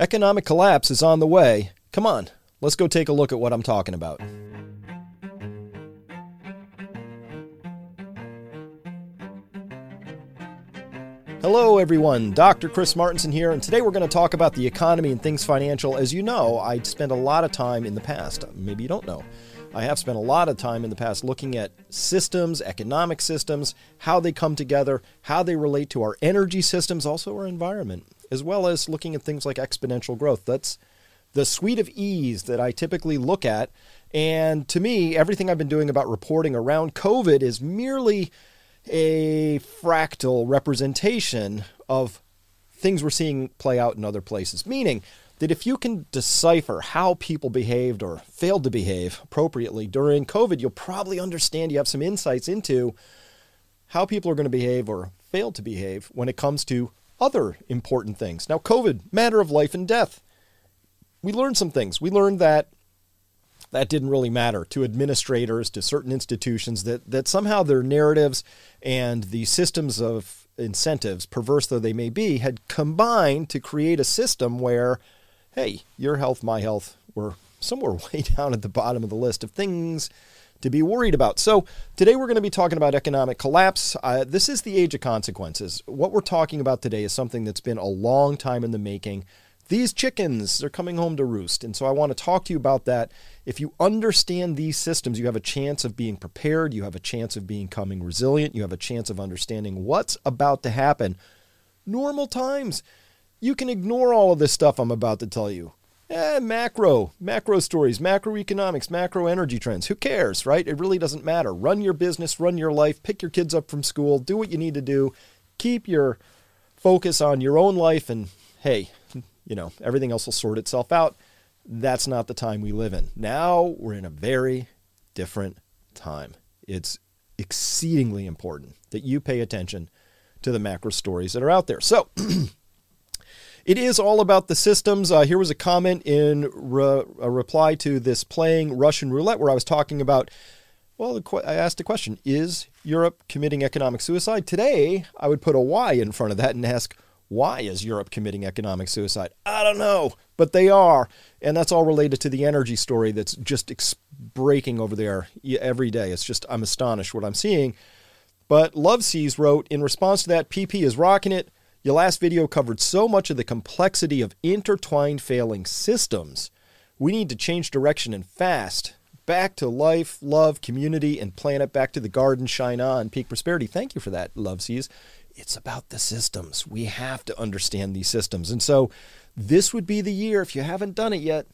Economic collapse is on the way. Come on, let's go take a look at what I'm talking about. Hello, everyone. Dr. Chris Martenson here, and today we're going to talk about the economy and things financial. As you know, I spent a lot of time in the past. Maybe you don't know. I have spent a lot of time in the past looking at systems, economic systems, how they come together, how they relate to our energy systems, also our environment, as well as looking at things like exponential growth. That's the suite of ease that I typically look at. And to me, everything I've been doing about reporting around COVID is merely a fractal representation of things we're seeing play out in other places. Meaning, that if you can decipher how people behaved or failed to behave appropriately during COVID, you'll probably understand you have some insights into how people are going to behave or fail to behave when it comes to other important things. Now, COVID, matter of life and death. We learned some things. We learned that that didn't really matter to administrators, to certain institutions, that, that somehow their narratives and the systems of incentives, perverse though they may be, had combined to create a system where hey, your health, my health, we're somewhere way down at the bottom of the list of things to be worried about. So, today we're going to be talking about economic collapse. Uh, this is the age of consequences. What we're talking about today is something that's been a long time in the making. These chickens, they're coming home to roost. And so, I want to talk to you about that. If you understand these systems, you have a chance of being prepared, you have a chance of becoming resilient, you have a chance of understanding what's about to happen. Normal times you can ignore all of this stuff I'm about to tell you. Eh, macro, macro stories, macroeconomics, macro energy trends. Who cares, right? It really doesn't matter. Run your business, run your life, pick your kids up from school, do what you need to do, keep your focus on your own life, and hey, you know, everything else will sort itself out. That's not the time we live in. Now we're in a very different time. It's exceedingly important that you pay attention to the macro stories that are out there. So, It is all about the systems. Uh, here was a comment in re- a reply to this playing Russian roulette where I was talking about. Well, I asked a question Is Europe committing economic suicide? Today, I would put a Y in front of that and ask, why is Europe committing economic suicide? I don't know, but they are. And that's all related to the energy story that's just ex- breaking over there every day. It's just, I'm astonished what I'm seeing. But Love Seas wrote, in response to that, PP is rocking it. Your last video covered so much of the complexity of intertwined failing systems. We need to change direction and fast. Back to life, love, community, and planet. Back to the garden, shine on, peak prosperity. Thank you for that, Love Seas. It's about the systems. We have to understand these systems. And so this would be the year, if you haven't done it yet,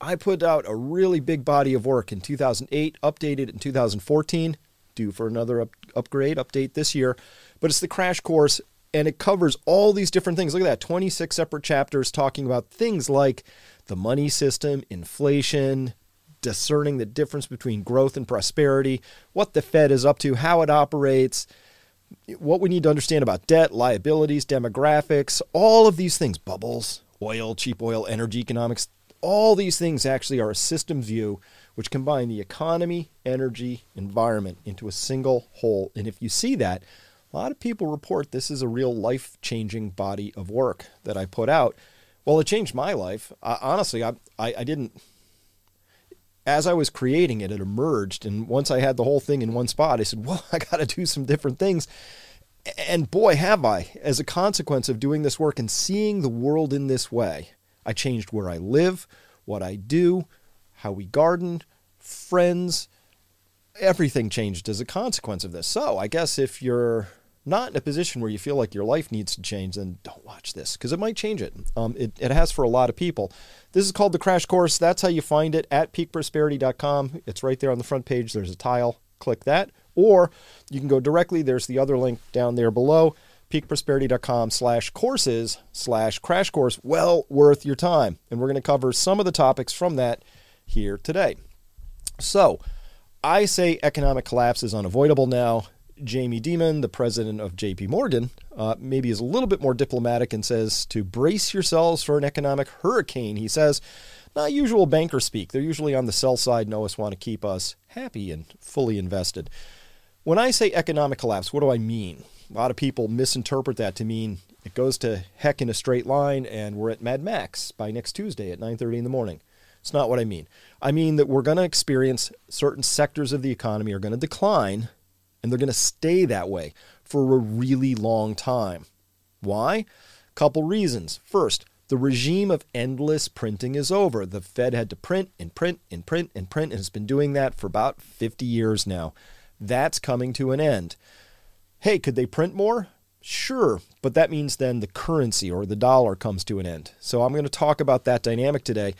I put out a really big body of work in 2008, updated in 2014, due for another up- upgrade, update this year. But it's the crash course and it covers all these different things. Look at that 26 separate chapters talking about things like the money system, inflation, discerning the difference between growth and prosperity, what the Fed is up to, how it operates, what we need to understand about debt, liabilities, demographics, all of these things, bubbles, oil, cheap oil, energy economics, all these things actually are a system view which combine the economy, energy, environment into a single whole. And if you see that, a lot of people report this is a real life changing body of work that I put out. Well, it changed my life. Uh, honestly, I, I, I didn't. As I was creating it, it emerged. And once I had the whole thing in one spot, I said, well, I got to do some different things. And boy, have I, as a consequence of doing this work and seeing the world in this way, I changed where I live, what I do, how we garden, friends, everything changed as a consequence of this. So I guess if you're not in a position where you feel like your life needs to change, then don't watch this because it might change it. Um, it. It has for a lot of people. This is called the Crash Course. That's how you find it at peakprosperity.com. It's right there on the front page. There's a tile. Click that. Or you can go directly. There's the other link down there below peakprosperity.com slash courses slash crash course. Well worth your time. And we're going to cover some of the topics from that here today. So, I say economic collapse is unavoidable now. Jamie Dimon, the president of JP Morgan, uh, maybe is a little bit more diplomatic and says to brace yourselves for an economic hurricane. He says, not usual banker speak. They're usually on the sell side and always want to keep us happy and fully invested. When I say economic collapse, what do I mean? A lot of people misinterpret that to mean It goes to heck in a straight line, and we're at Mad Max by next Tuesday at 9:30 in the morning. It's not what I mean. I mean that we're going to experience certain sectors of the economy are going to decline, and they're going to stay that way for a really long time. Why? Couple reasons. First, the regime of endless printing is over. The Fed had to print and print and print and print and has been doing that for about 50 years now. That's coming to an end. Hey, could they print more? Sure, but that means then the currency or the dollar comes to an end. So I'm going to talk about that dynamic today.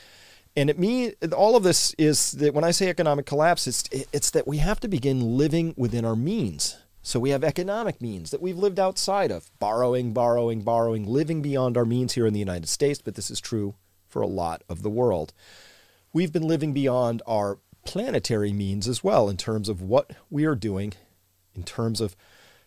And it means all of this is that when I say economic collapse, it's it's that we have to begin living within our means. So we have economic means that we've lived outside of, borrowing, borrowing, borrowing, living beyond our means here in the United States, but this is true for a lot of the world. We've been living beyond our planetary means as well in terms of what we are doing in terms of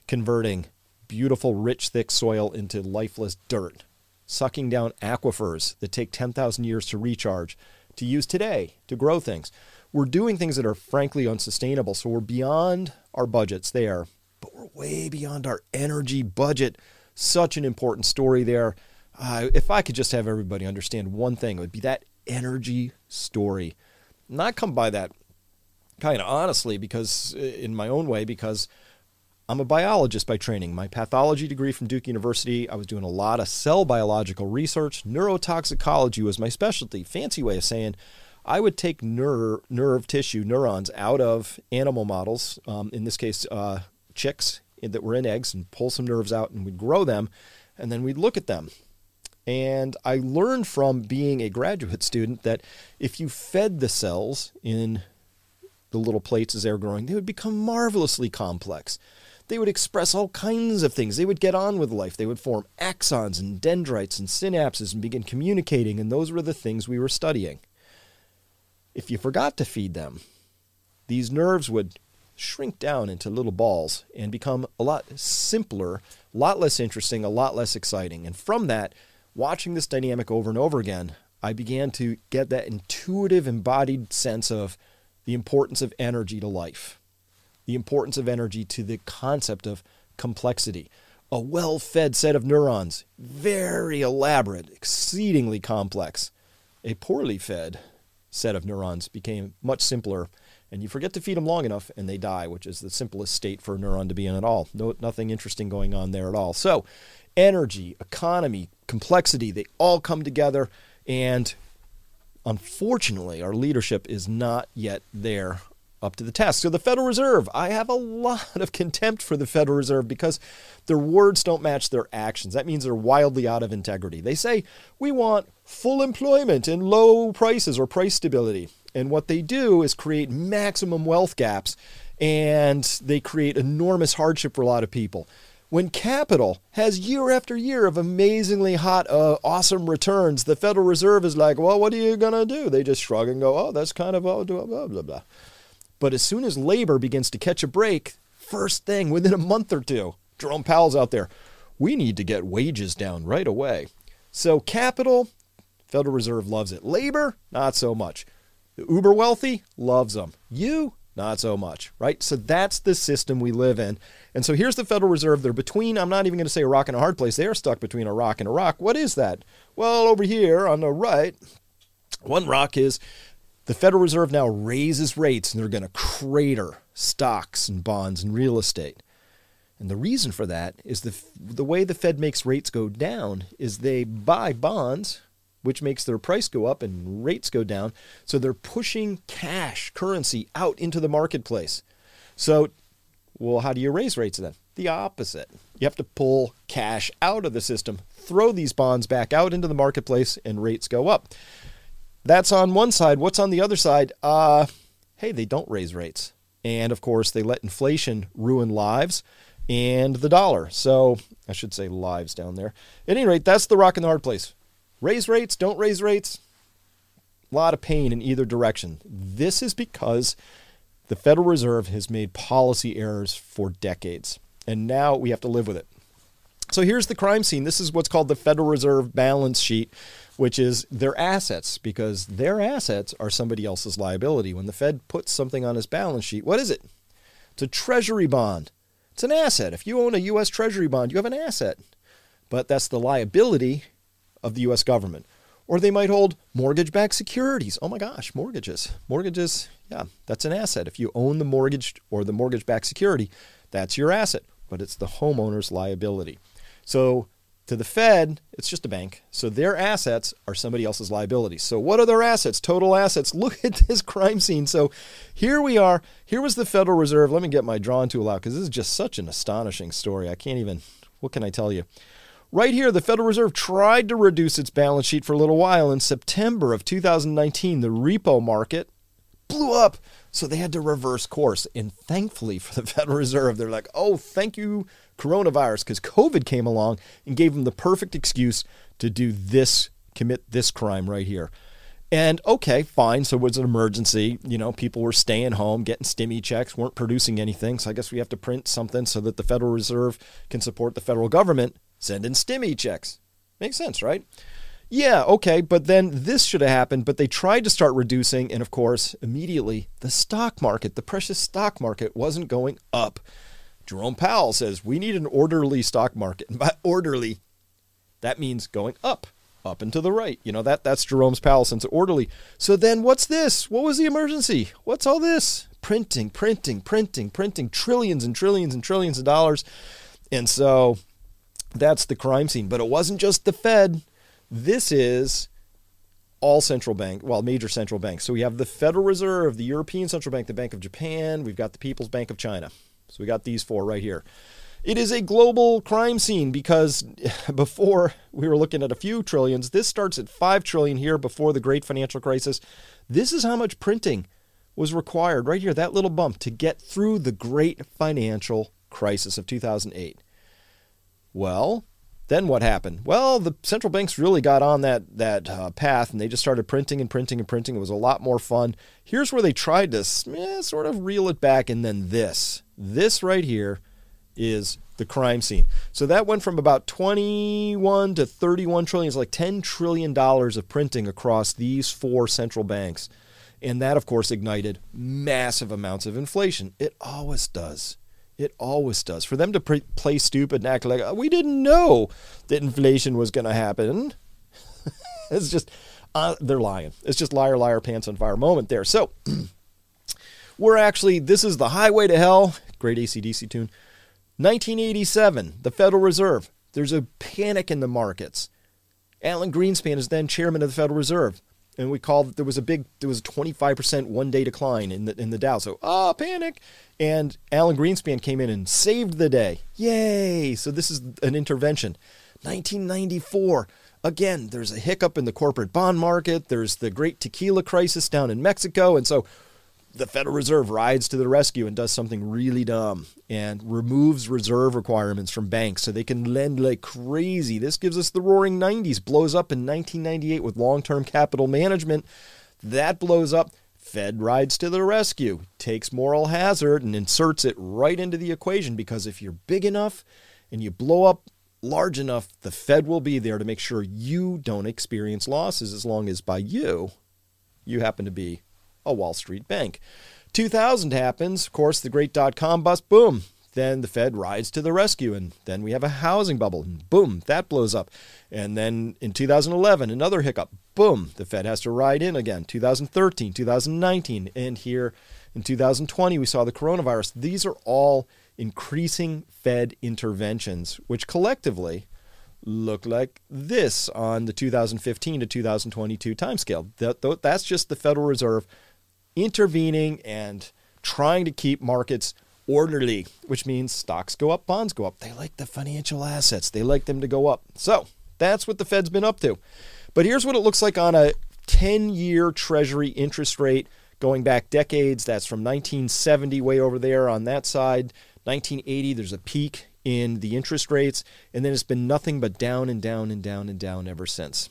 converting beautiful, rich, thick soil into lifeless dirt, sucking down aquifers that take 10,000 years to recharge, to use today to grow things. We're doing things that are frankly unsustainable. So we're beyond our budgets there, but we're way beyond our energy budget. Such an important story there. Uh, if I could just have everybody understand one thing, it would be that energy story. Not come by that kind of honestly, because in my own way, because I'm a biologist by training. My pathology degree from Duke University, I was doing a lot of cell biological research. Neurotoxicology was my specialty. Fancy way of saying I would take nerve, nerve tissue, neurons out of animal models, um, in this case, uh, chicks that were in eggs, and pull some nerves out and we'd grow them, and then we'd look at them. And I learned from being a graduate student that if you fed the cells in the little plates as they were growing, they would become marvelously complex. They would express all kinds of things. They would get on with life. They would form axons and dendrites and synapses and begin communicating, and those were the things we were studying. If you forgot to feed them, these nerves would shrink down into little balls and become a lot simpler, a lot less interesting, a lot less exciting. And from that, watching this dynamic over and over again, I began to get that intuitive, embodied sense of the importance of energy to life the importance of energy to the concept of complexity. A well fed set of neurons, very elaborate, exceedingly complex. A poorly fed set of neurons became much simpler, and you forget to feed them long enough and they die, which is the simplest state for a neuron to be in at all. No, nothing interesting going on there at all. So, energy, economy, complexity, they all come together, and unfortunately, our leadership is not yet there up to the task. So the Federal Reserve, I have a lot of contempt for the Federal Reserve because their words don't match their actions. That means they're wildly out of integrity. They say we want full employment and low prices or price stability. And what they do is create maximum wealth gaps and they create enormous hardship for a lot of people. When capital has year after year of amazingly hot, uh, awesome returns, the Federal Reserve is like, well, what are you going to do? They just shrug and go, oh, that's kind of, oh, blah, blah, blah. But as soon as labor begins to catch a break, first thing within a month or two, Jerome Powell's out there. We need to get wages down right away. So capital, Federal Reserve loves it. Labor, not so much. The uber wealthy loves them. You, not so much, right? So that's the system we live in. And so here's the Federal Reserve. They're between, I'm not even going to say a rock and a hard place. They are stuck between a rock and a rock. What is that? Well, over here on the right, one rock is the Federal Reserve now raises rates and they're going to crater stocks and bonds and real estate. And the reason for that is the, the way the Fed makes rates go down is they buy bonds, which makes their price go up and rates go down. So they're pushing cash, currency out into the marketplace. So, well, how do you raise rates then? The opposite. You have to pull cash out of the system, throw these bonds back out into the marketplace, and rates go up. That's on one side. What's on the other side? Uh, hey, they don't raise rates. And of course, they let inflation ruin lives and the dollar. So I should say lives down there. At any rate, that's the rock and the hard place. Raise rates, don't raise rates. A lot of pain in either direction. This is because the Federal Reserve has made policy errors for decades. And now we have to live with it. So here's the crime scene. This is what's called the Federal Reserve balance sheet which is their assets, because their assets are somebody else's liability. When the Fed puts something on his balance sheet, what is it? It's a treasury bond. It's an asset. If you own a U.S. treasury bond, you have an asset. but that's the liability of the US government. Or they might hold mortgage backed securities. Oh my gosh, mortgages. Mortgages, yeah, that's an asset. If you own the mortgage or the mortgage backed security, that's your asset, but it's the homeowner's liability. So to the Fed, it's just a bank. So their assets are somebody else's liabilities. So what are their assets? Total assets. Look at this crime scene. So here we are. Here was the Federal Reserve. Let me get my drawing tool out because this is just such an astonishing story. I can't even, what can I tell you? Right here, the Federal Reserve tried to reduce its balance sheet for a little while. In September of 2019, the repo market blew up. So they had to reverse course. And thankfully for the Federal Reserve, they're like, oh, thank you, coronavirus, because COVID came along and gave them the perfect excuse to do this, commit this crime right here. And okay, fine. So it was an emergency. You know, people were staying home, getting stimmy checks, weren't producing anything. So I guess we have to print something so that the Federal Reserve can support the federal government sending stimmy checks. Makes sense, right? Yeah, okay, but then this should have happened, but they tried to start reducing, and of course, immediately the stock market, the precious stock market, wasn't going up. Jerome Powell says we need an orderly stock market. And by orderly, that means going up, up and to the right. You know, that that's Jerome's Powell since orderly. So then what's this? What was the emergency? What's all this? Printing, printing, printing, printing, trillions and trillions and trillions of dollars. And so that's the crime scene. But it wasn't just the Fed. This is all central bank, well, major central banks. So we have the Federal Reserve, the European Central Bank, the Bank of Japan, we've got the People's Bank of China. So we got these four right here. It is a global crime scene because before we were looking at a few trillions, this starts at 5 trillion here before the great financial crisis. This is how much printing was required right here, that little bump to get through the great financial crisis of 2008. Well, then what happened? Well, the central banks really got on that that uh, path, and they just started printing and printing and printing. It was a lot more fun. Here's where they tried to eh, sort of reel it back, and then this, this right here, is the crime scene. So that went from about 21 to 31 trillion, it's like 10 trillion dollars of printing across these four central banks, and that of course ignited massive amounts of inflation. It always does. It always does. For them to pre- play stupid and act like oh, we didn't know that inflation was going to happen, it's just uh, they're lying. It's just liar, liar, pants on fire moment there. So we're actually this is the highway to hell. Great AC/DC tune. 1987, the Federal Reserve. There's a panic in the markets. Alan Greenspan is then chairman of the Federal Reserve and we called there was a big there was a 25% one day decline in the in the Dow. So ah panic. And Alan Greenspan came in and saved the day. Yay! So this is an intervention. 1994. Again, there's a hiccup in the corporate bond market. There's the great tequila crisis down in Mexico. And so the Federal Reserve rides to the rescue and does something really dumb and removes reserve requirements from banks so they can lend like crazy. This gives us the roaring 90s, blows up in 1998 with long term capital management. That blows up. Fed rides to the rescue, takes moral hazard and inserts it right into the equation because if you're big enough and you blow up large enough, the Fed will be there to make sure you don't experience losses as long as by you, you happen to be a Wall Street bank. 2000 happens, of course, the great dot com bust, boom. Then the Fed rides to the rescue, and then we have a housing bubble, and boom, that blows up. And then in 2011, another hiccup, boom, the Fed has to ride in again. 2013, 2019, and here in 2020, we saw the coronavirus. These are all increasing Fed interventions, which collectively look like this on the 2015 to 2022 timescale. That, that's just the Federal Reserve intervening and trying to keep markets orderly, which means stocks go up, bonds go up. They like the financial assets, they like them to go up. So that's what the Fed's been up to. But here's what it looks like on a 10 year Treasury interest rate going back decades. That's from 1970, way over there on that side. 1980, there's a peak in the interest rates, and then it's been nothing but down and down and down and down ever since.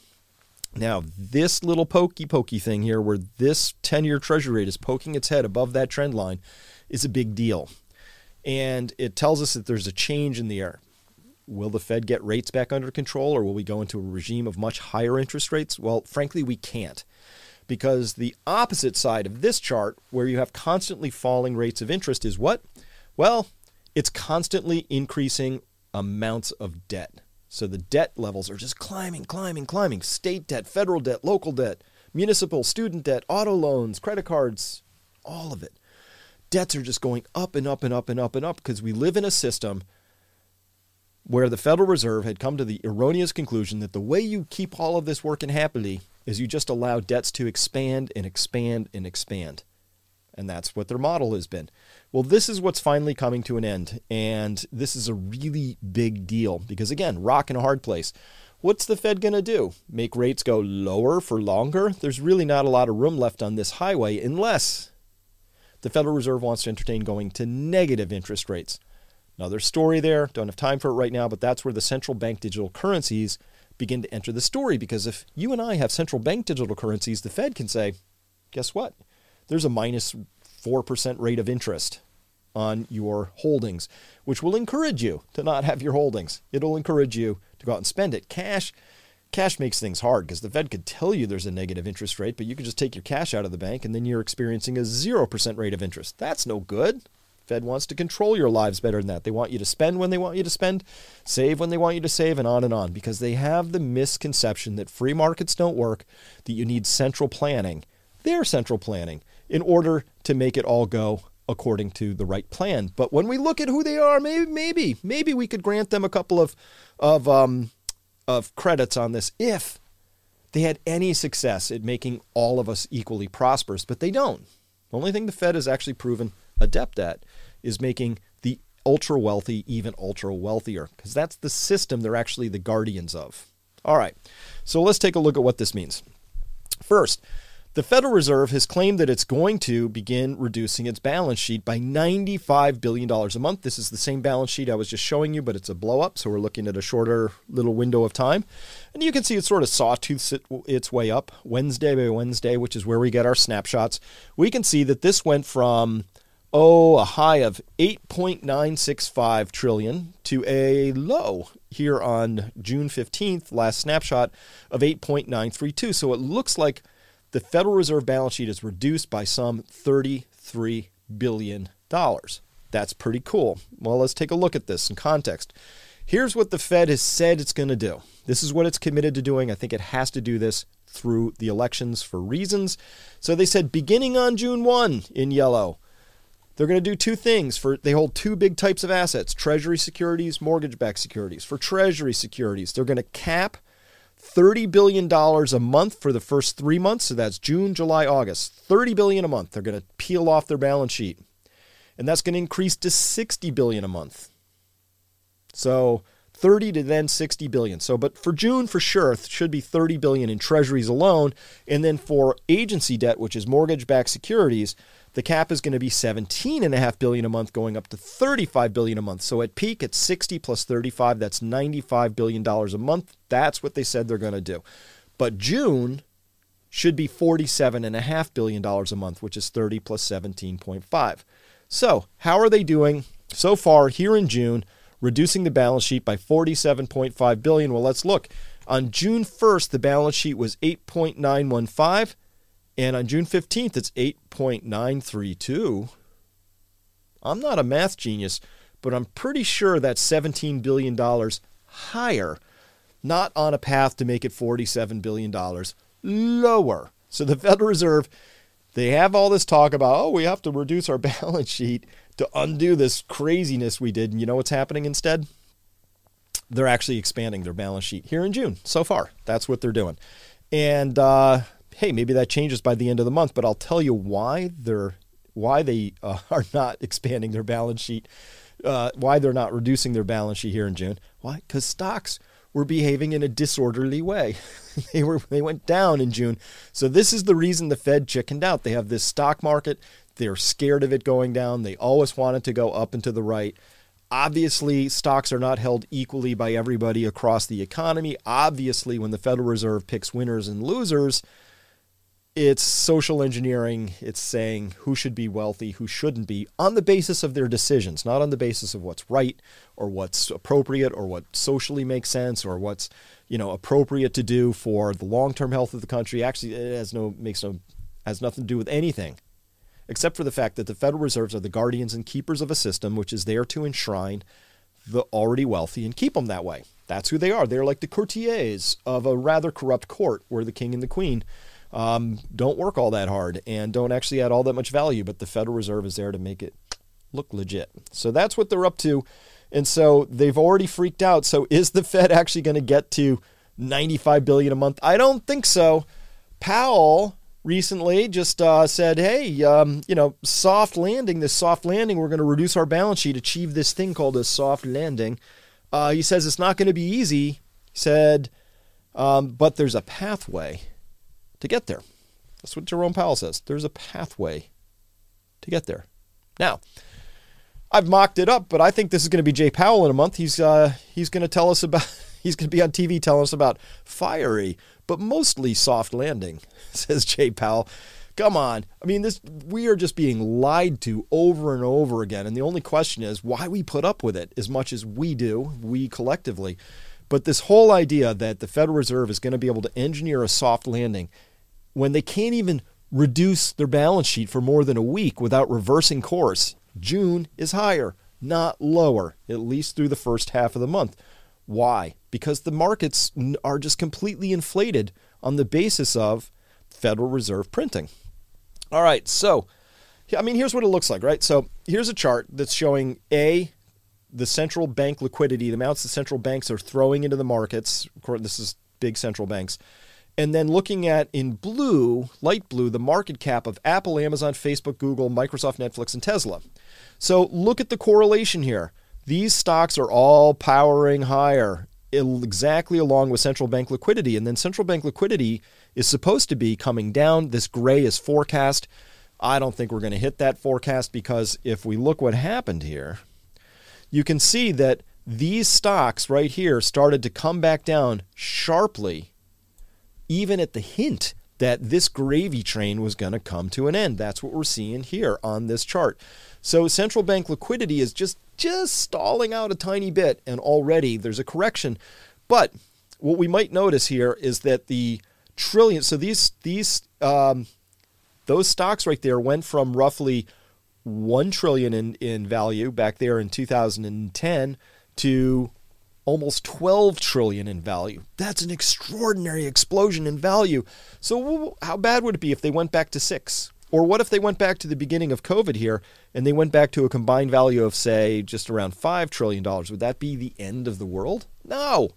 Now, this little pokey pokey thing here, where this 10 year treasury rate is poking its head above that trend line, is a big deal. And it tells us that there's a change in the air. Will the Fed get rates back under control, or will we go into a regime of much higher interest rates? Well, frankly, we can't. Because the opposite side of this chart, where you have constantly falling rates of interest, is what? Well, it's constantly increasing amounts of debt. So the debt levels are just climbing, climbing, climbing. State debt, federal debt, local debt, municipal, student debt, auto loans, credit cards, all of it. Debts are just going up and up and up and up and up because we live in a system where the Federal Reserve had come to the erroneous conclusion that the way you keep all of this working happily is you just allow debts to expand and expand and expand. And that's what their model has been. Well, this is what's finally coming to an end. And this is a really big deal because, again, rock in a hard place. What's the Fed going to do? Make rates go lower for longer? There's really not a lot of room left on this highway unless the Federal Reserve wants to entertain going to negative interest rates. Another story there, don't have time for it right now, but that's where the central bank digital currencies begin to enter the story because if you and I have central bank digital currencies, the Fed can say, guess what? There's a minus 4% rate of interest on your holdings, which will encourage you to not have your holdings. It'll encourage you to go out and spend it. Cash cash makes things hard because the Fed could tell you there's a negative interest rate, but you could just take your cash out of the bank and then you're experiencing a 0% rate of interest. That's no good. Fed wants to control your lives better than that. They want you to spend when they want you to spend, save when they want you to save, and on and on because they have the misconception that free markets don't work, that you need central planning, They're central planning, in order to make it all go according to the right plan. But when we look at who they are, maybe maybe maybe we could grant them a couple of of um, of credits on this if they had any success at making all of us equally prosperous, but they don't. The only thing the Fed has actually proven adept at is making the ultra wealthy even ultra wealthier because that's the system they're actually the guardians of. All right, so let's take a look at what this means. First, the Federal Reserve has claimed that it's going to begin reducing its balance sheet by $95 billion a month. This is the same balance sheet I was just showing you, but it's a blow up, so we're looking at a shorter little window of time. And you can see it sort of sawtooths its way up Wednesday by Wednesday, which is where we get our snapshots. We can see that this went from oh, a high of 8.965 trillion to a low here on June 15th, last snapshot of 8.932. So it looks like the Federal Reserve balance sheet is reduced by some $33 billion. That's pretty cool. Well, let's take a look at this in context. Here's what the Fed has said it's going to do. This is what it's committed to doing. I think it has to do this through the elections for reasons. So they said beginning on June 1 in yellow, they're going to do two things for they hold two big types of assets, treasury securities, mortgage-backed securities. For treasury securities, they're going to cap $30 billion a month for the first three months. So that's June, July, August. $30 billion a month. They're going to peel off their balance sheet. And that's going to increase to $60 billion a month. So 30 to then 60 billion. So but for June for sure should be 30 billion in treasuries alone and then for agency debt which is mortgage-backed securities the cap is going to be 17.5 billion a month going up to 35 billion a month. So at peak at 60 plus 35 that's 95 billion dollars a month. That's what they said they're going to do. But June should be 47.5 billion dollars a month, which is 30 plus 17.5. So, how are they doing so far here in June, reducing the balance sheet by 47.5 billion? Well, let's look. On June 1st, the balance sheet was 8.915. And on June 15th, it's 8.932. I'm not a math genius, but I'm pretty sure that's $17 billion higher, not on a path to make it $47 billion lower. So the Federal Reserve, they have all this talk about, oh, we have to reduce our balance sheet to undo this craziness we did. And you know what's happening instead? They're actually expanding their balance sheet here in June so far. That's what they're doing. And uh, hey, maybe that changes by the end of the month, but I'll tell you why they're why they uh, are not expanding their balance sheet, uh, why they're not reducing their balance sheet here in June. Why? Because stocks were behaving in a disorderly way. they were they went down in June. So this is the reason the Fed chickened out. They have this stock market. They're scared of it going down. They always wanted to go up and to the right. Obviously, stocks are not held equally by everybody across the economy. Obviously, when the Federal Reserve picks winners and losers, it's social engineering. It's saying who should be wealthy, who shouldn't be, on the basis of their decisions, not on the basis of what's right or what's appropriate or what socially makes sense or what's you know appropriate to do for the long-term health of the country. Actually, it has no makes no has nothing to do with anything, except for the fact that the Federal Reserves are the guardians and keepers of a system which is there to enshrine the already wealthy and keep them that way. That's who they are. They're like the courtiers of a rather corrupt court where the king and the queen um, don't work all that hard and don't actually add all that much value, but the Federal Reserve is there to make it look legit. So that's what they're up to. And so they've already freaked out. So is the Fed actually going to get to 95 billion a month? I don't think so. Powell recently just uh, said, "Hey, um, you know, soft landing. This soft landing, we're going to reduce our balance sheet, achieve this thing called a soft landing." Uh, he says it's not going to be easy. He said, um, but there's a pathway to get there. That's what Jerome Powell says. There's a pathway to get there. Now, I've mocked it up, but I think this is going to be Jay Powell in a month. He's uh, he's going to tell us about. He's going to be on TV telling us about fiery, but mostly soft landing, says Jay Powell. Come on. I mean, this we are just being lied to over and over again. And the only question is why we put up with it as much as we do, we collectively. But this whole idea that the Federal Reserve is going to be able to engineer a soft landing when they can't even reduce their balance sheet for more than a week without reversing course, June is higher, not lower, at least through the first half of the month. Why? Because the markets are just completely inflated on the basis of Federal Reserve printing. All right, so I mean, here's what it looks like, right? So here's a chart that's showing A, the central bank liquidity, the amounts the central banks are throwing into the markets. This is big central banks. And then looking at in blue, light blue, the market cap of Apple, Amazon, Facebook, Google, Microsoft, Netflix, and Tesla. So look at the correlation here. These stocks are all powering higher exactly along with central bank liquidity. And then central bank liquidity is supposed to be coming down. This gray is forecast. I don't think we're going to hit that forecast because if we look what happened here, you can see that these stocks right here started to come back down sharply, even at the hint that this gravy train was going to come to an end. That's what we're seeing here on this chart. So central bank liquidity is just just stalling out a tiny bit and already there's a correction. But what we might notice here is that the trillion so these these um, those stocks right there went from roughly 1 trillion in, in value back there in 2010 to almost 12 trillion in value. That's an extraordinary explosion in value. So how bad would it be if they went back to 6? Or what if they went back to the beginning of COVID here and they went back to a combined value of say just around 5 trillion dollars? Would that be the end of the world? No.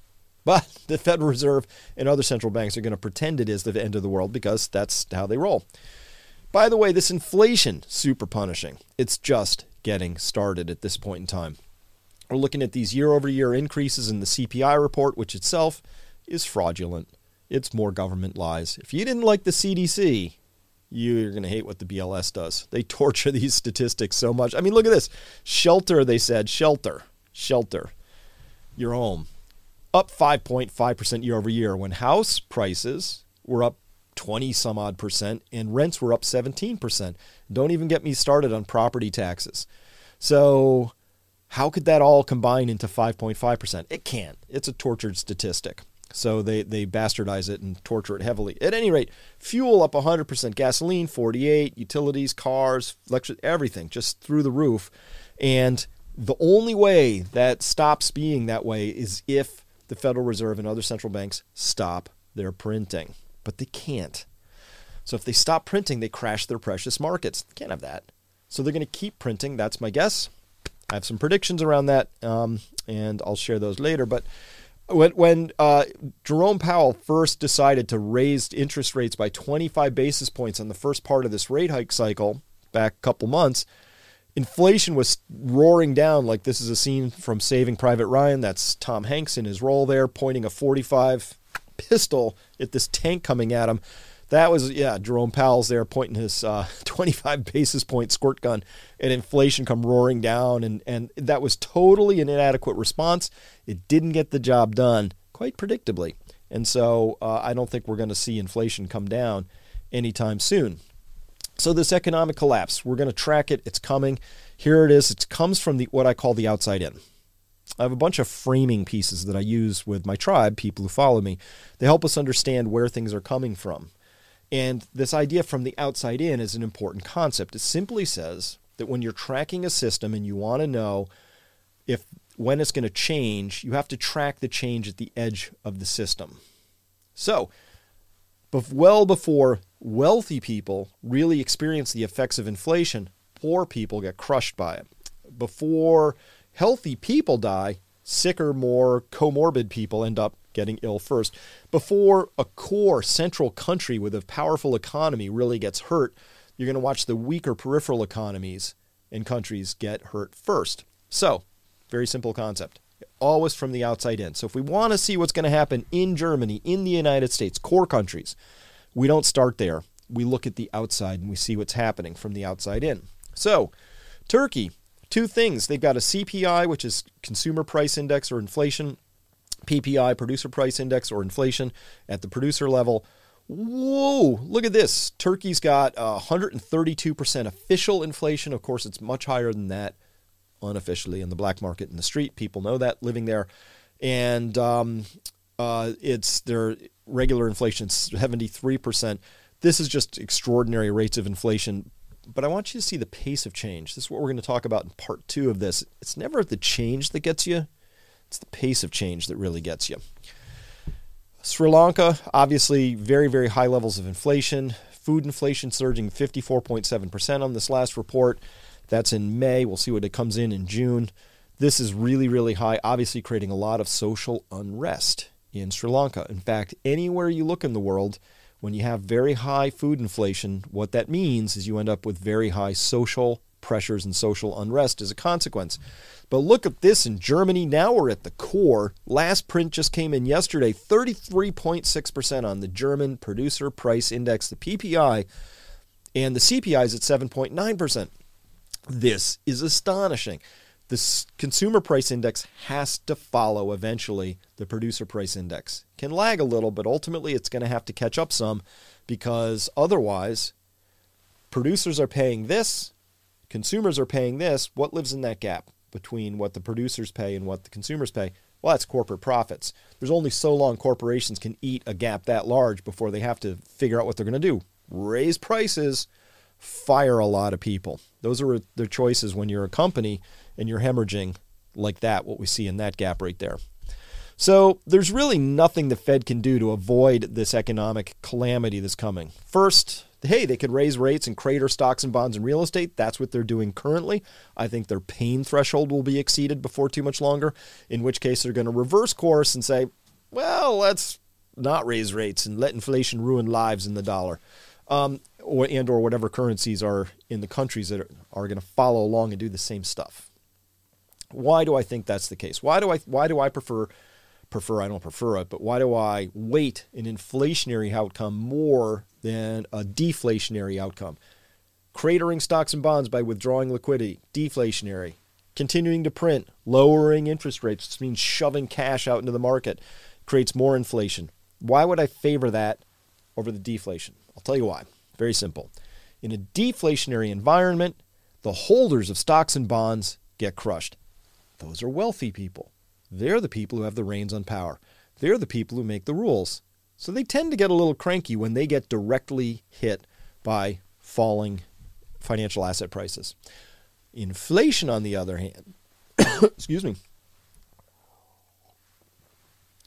But the Federal Reserve and other central banks are going to pretend it is the end of the world because that's how they roll. By the way, this inflation super punishing. It's just getting started at this point in time. We're looking at these year over year increases in the CPI report, which itself is fraudulent. It's more government lies. If you didn't like the CDC, you're going to hate what the BLS does. They torture these statistics so much. I mean, look at this. Shelter, they said, shelter, shelter, your home, up 5.5% year over year when house prices were up 20 some odd percent and rents were up 17%. Don't even get me started on property taxes. So how could that all combine into 5.5%? It can't. It's a tortured statistic. So they, they bastardize it and torture it heavily. At any rate, fuel up 100%, gasoline 48, utilities, cars, electric, everything just through the roof. And the only way that stops being that way is if the Federal Reserve and other central banks stop their printing. But they can't. So if they stop printing, they crash their precious markets. Can't have that. So they're going to keep printing. That's my guess. I have some predictions around that, um, and I'll share those later. But when when uh, Jerome Powell first decided to raise interest rates by 25 basis points on the first part of this rate hike cycle back a couple months, inflation was roaring down. Like this is a scene from Saving Private Ryan. That's Tom Hanks in his role there, pointing a 45 pistol at this tank coming at him. That was yeah, Jerome Powell's there pointing his uh, 25 basis point squirt gun, and inflation come roaring down, and and that was totally an inadequate response. It didn't get the job done, quite predictably, and so uh, I don't think we're going to see inflation come down anytime soon. So this economic collapse, we're going to track it. It's coming. Here it is. It comes from the what I call the outside in. I have a bunch of framing pieces that I use with my tribe, people who follow me. They help us understand where things are coming from. And this idea from the outside in is an important concept. It simply says that when you're tracking a system and you want to know if when it's going to change, you have to track the change at the edge of the system. So, well before wealthy people really experience the effects of inflation, poor people get crushed by it. Before healthy people die, sicker, more comorbid people end up getting ill first. Before a core central country with a powerful economy really gets hurt, you're going to watch the weaker peripheral economies in countries get hurt first. So, very simple concept. Always from the outside in. So, if we want to see what's going to happen in Germany, in the United States, core countries, we don't start there. We look at the outside and we see what's happening from the outside in. So, Turkey, two things. They've got a CPI, which is consumer price index or inflation, PPI, producer price index or inflation at the producer level. Whoa, look at this. Turkey's got 132% official inflation. Of course, it's much higher than that unofficially in the black market in the street. People know that living there. And um, uh, it's their regular inflation, 73%. This is just extraordinary rates of inflation. But I want you to see the pace of change. This is what we're going to talk about in part two of this. It's never the change that gets you, it's the pace of change that really gets you. Sri Lanka, obviously, very, very high levels of inflation. Food inflation surging 54.7% on this last report. That's in May. We'll see what it comes in in June. This is really, really high, obviously, creating a lot of social unrest in Sri Lanka. In fact, anywhere you look in the world, when you have very high food inflation, what that means is you end up with very high social pressures and social unrest as a consequence. But look at this in Germany. Now we're at the core. Last print just came in yesterday 33.6% on the German Producer Price Index, the PPI, and the CPI is at 7.9%. This is astonishing. The consumer price index has to follow eventually the producer price index. Can lag a little, but ultimately it's going to have to catch up some because otherwise producers are paying this, consumers are paying this. What lives in that gap? Between what the producers pay and what the consumers pay, well, that's corporate profits. There's only so long corporations can eat a gap that large before they have to figure out what they're going to do raise prices, fire a lot of people. Those are the choices when you're a company and you're hemorrhaging like that, what we see in that gap right there. So there's really nothing the Fed can do to avoid this economic calamity that's coming. First, hey, they could raise rates and crater stocks and bonds and real estate. That's what they're doing currently. I think their pain threshold will be exceeded before too much longer, in which case they're going to reverse course and say, well, let's not raise rates and let inflation ruin lives in the dollar. Um, or, and or whatever currencies are in the countries that are, are going to follow along and do the same stuff. Why do I think that's the case? Why do I why do I prefer prefer I don't prefer it, but why do I weight an inflationary outcome more than a deflationary outcome. Cratering stocks and bonds by withdrawing liquidity, deflationary. Continuing to print, lowering interest rates, which means shoving cash out into the market, creates more inflation. Why would I favor that over the deflation? I'll tell you why. Very simple. In a deflationary environment, the holders of stocks and bonds get crushed. Those are wealthy people. They're the people who have the reins on power. They're the people who make the rules. So they tend to get a little cranky when they get directly hit by falling financial asset prices. Inflation, on the other hand, excuse me,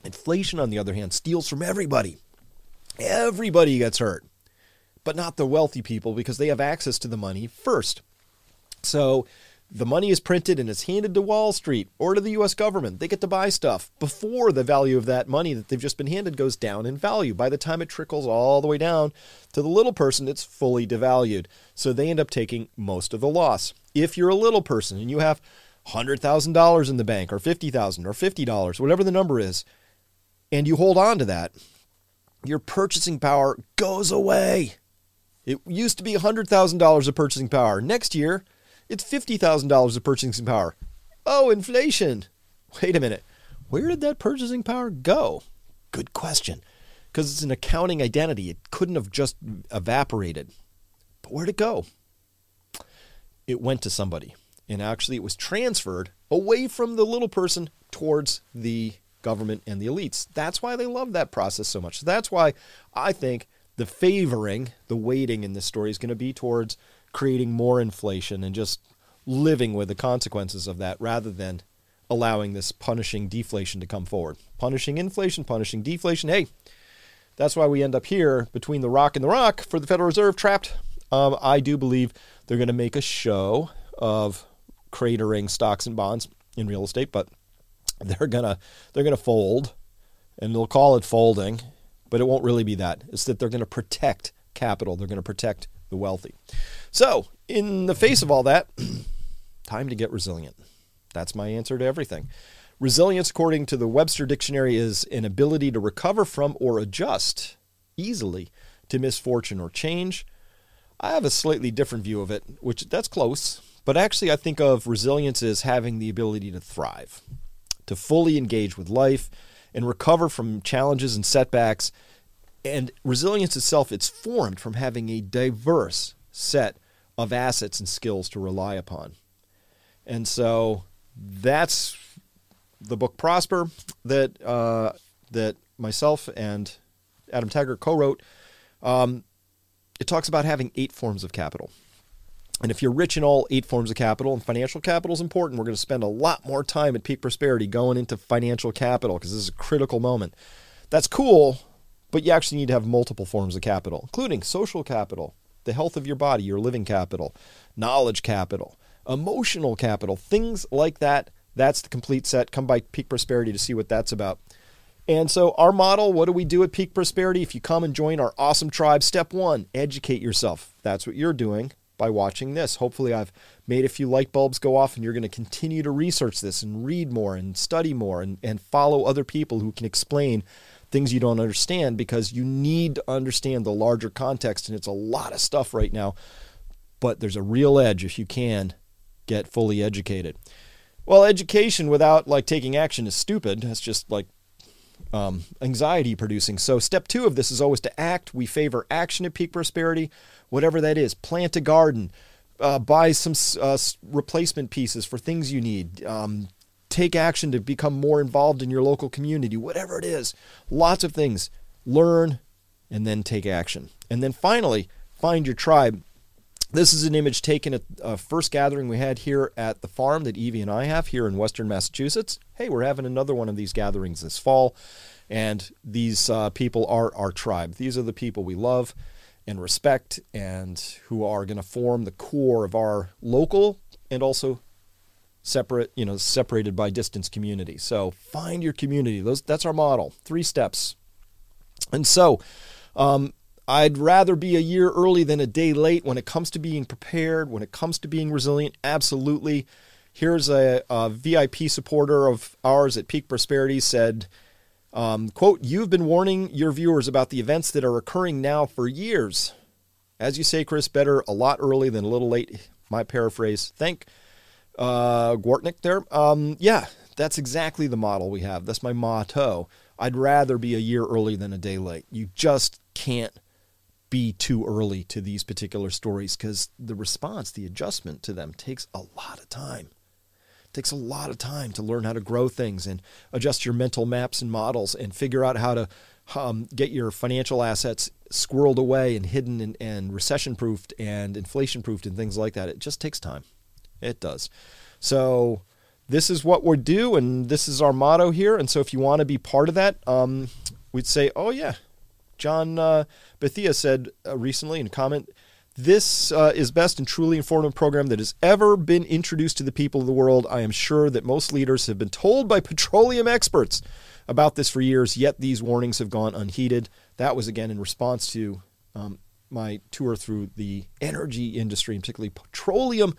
inflation, on the other hand, steals from everybody. Everybody gets hurt, but not the wealthy people because they have access to the money first. So the money is printed and it's handed to Wall Street or to the US government. They get to buy stuff before the value of that money that they've just been handed goes down in value. By the time it trickles all the way down to the little person, it's fully devalued. So they end up taking most of the loss. If you're a little person and you have $100,000 in the bank or 50,000 or $50, whatever the number is, and you hold on to that, your purchasing power goes away. It used to be $100,000 of purchasing power. Next year, it's $50,000 of purchasing power. Oh, inflation. Wait a minute. Where did that purchasing power go? Good question. Because it's an accounting identity. It couldn't have just evaporated. But where'd it go? It went to somebody. And actually, it was transferred away from the little person towards the government and the elites. That's why they love that process so much. That's why I think the favoring, the weighting in this story is going to be towards creating more inflation and just living with the consequences of that rather than allowing this punishing deflation to come forward. Punishing inflation, punishing deflation. Hey, that's why we end up here between the rock and the rock for the Federal Reserve trapped. Um, I do believe they're going to make a show of cratering stocks and bonds in real estate, but they're gonna they're gonna fold, and they'll call it folding, but it won't really be that. It's that they're going to protect capital. They're going to protect the wealthy. So, in the face of all that, time to get resilient. That's my answer to everything. Resilience, according to the Webster Dictionary, is an ability to recover from or adjust easily to misfortune or change. I have a slightly different view of it, which that's close, but actually I think of resilience as having the ability to thrive, to fully engage with life and recover from challenges and setbacks. And resilience itself, it's formed from having a diverse set of assets and skills to rely upon. And so that's the book Prosper that uh, that myself and Adam Taggart co-wrote. Um, it talks about having eight forms of capital. And if you're rich in all eight forms of capital, and financial capital is important, we're going to spend a lot more time at Peak Prosperity going into financial capital because this is a critical moment. That's cool, but you actually need to have multiple forms of capital, including social capital, the health of your body, your living capital, knowledge capital, emotional capital, things like that. That's the complete set. Come by Peak Prosperity to see what that's about. And so, our model what do we do at Peak Prosperity? If you come and join our awesome tribe, step one, educate yourself. That's what you're doing by watching this. Hopefully, I've made a few light bulbs go off, and you're going to continue to research this and read more and study more and, and follow other people who can explain things you don't understand because you need to understand the larger context. And it's a lot of stuff right now, but there's a real edge if you can get fully educated. Well, education without like taking action is stupid. That's just like um, anxiety producing. So, step two of this is always to act. We favor action at peak prosperity, whatever that is. Plant a garden, uh, buy some uh, replacement pieces for things you need. Um, take action to become more involved in your local community, whatever it is. Lots of things. Learn and then take action. And then finally, find your tribe. This is an image taken at a first gathering we had here at the farm that Evie and I have here in Western Massachusetts. Hey, we're having another one of these gatherings this fall, and these uh, people are our tribe. These are the people we love and respect and who are going to form the core of our local and also separate, you know, separated by distance community. So find your community. Those that's our model. Three steps. And so, um, I'd rather be a year early than a day late when it comes to being prepared, when it comes to being resilient. Absolutely. Here's a, a VIP supporter of ours at Peak Prosperity said, um, quote, You've been warning your viewers about the events that are occurring now for years. As you say, Chris, better a lot early than a little late. My paraphrase. Thank uh, there. Um, yeah, that's exactly the model we have. That's my motto. I'd rather be a year early than a day late. You just can't be too early to these particular stories because the response, the adjustment to them takes a lot of time. It takes a lot of time to learn how to grow things and adjust your mental maps and models and figure out how to um, get your financial assets squirreled away and hidden and, and recession proofed and inflation proofed and things like that. It just takes time. It does. So this is what we do, and this is our motto here. And so if you want to be part of that, um, we'd say, oh yeah, John uh, Bethia said uh, recently in a comment, this uh, is best and truly informative program that has ever been introduced to the people of the world. I am sure that most leaders have been told by petroleum experts about this for years, yet these warnings have gone unheeded. That was again in response to um, my tour through the energy industry, and particularly petroleum.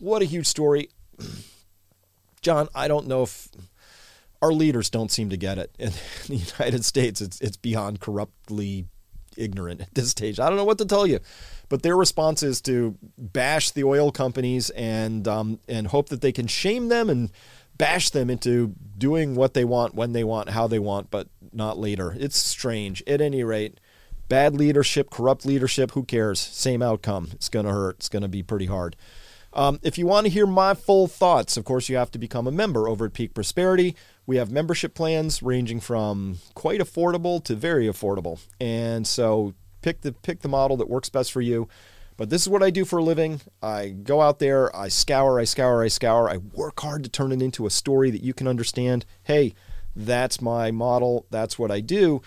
What a huge story. John, I don't know if our leaders don't seem to get it. In the United States, it's it's beyond corruptly ignorant at this stage. I don't know what to tell you, but their response is to bash the oil companies and um, and hope that they can shame them and bash them into doing what they want when they want, how they want, but not later. It's strange. At any rate, bad leadership, corrupt leadership. Who cares? Same outcome. It's going to hurt. It's going to be pretty hard. Um, if you want to hear my full thoughts, of course, you have to become a member over at Peak Prosperity. We have membership plans ranging from quite affordable to very affordable, and so pick the pick the model that works best for you. But this is what I do for a living. I go out there, I scour, I scour, I scour. I work hard to turn it into a story that you can understand. Hey, that's my model. That's what I do.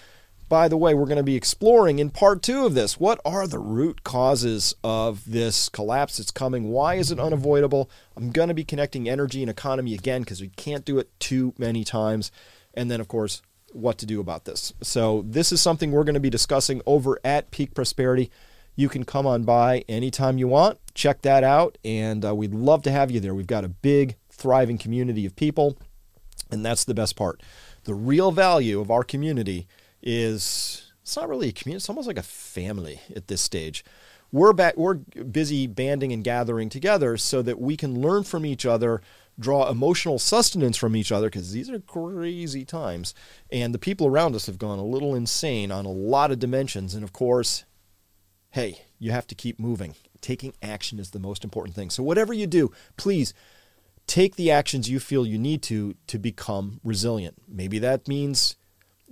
By the way, we're going to be exploring in part two of this what are the root causes of this collapse that's coming? Why is it unavoidable? I'm going to be connecting energy and economy again because we can't do it too many times. And then, of course, what to do about this. So, this is something we're going to be discussing over at Peak Prosperity. You can come on by anytime you want. Check that out. And uh, we'd love to have you there. We've got a big, thriving community of people. And that's the best part. The real value of our community is it's not really a community, it's almost like a family at this stage. We're, back, we're busy banding and gathering together so that we can learn from each other, draw emotional sustenance from each other, because these are crazy times. And the people around us have gone a little insane on a lot of dimensions. And of course, hey, you have to keep moving. Taking action is the most important thing. So, whatever you do, please take the actions you feel you need to to become resilient. Maybe that means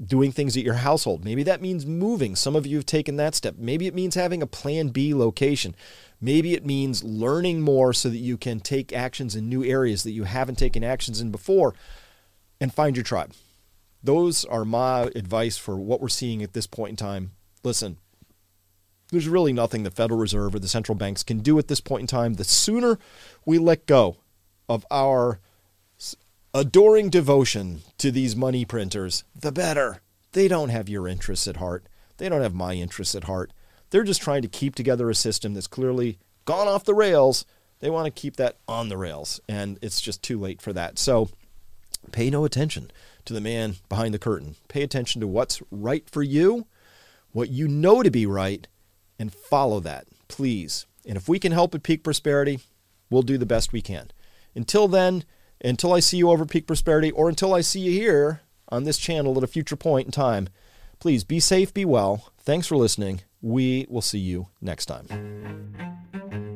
doing things at your household. Maybe that means moving. Some of you have taken that step. Maybe it means having a plan B location. Maybe it means learning more so that you can take actions in new areas that you haven't taken actions in before and find your tribe. Those are my advice for what we're seeing at this point in time. Listen, there's really nothing the Federal Reserve or the central banks can do at this point in time. The sooner we let go of our adoring devotion to these money printers, the better. They don't have your interests at heart. They don't have my interests at heart. They're just trying to keep together a system that's clearly gone off the rails. They want to keep that on the rails, and it's just too late for that. So pay no attention to the man behind the curtain. Pay attention to what's right for you, what you know to be right, and follow that, please. And if we can help at Peak Prosperity, we'll do the best we can. Until then, until I see you over Peak Prosperity, or until I see you here on this channel at a future point in time, please be safe, be well. Thanks for listening. We will see you next time.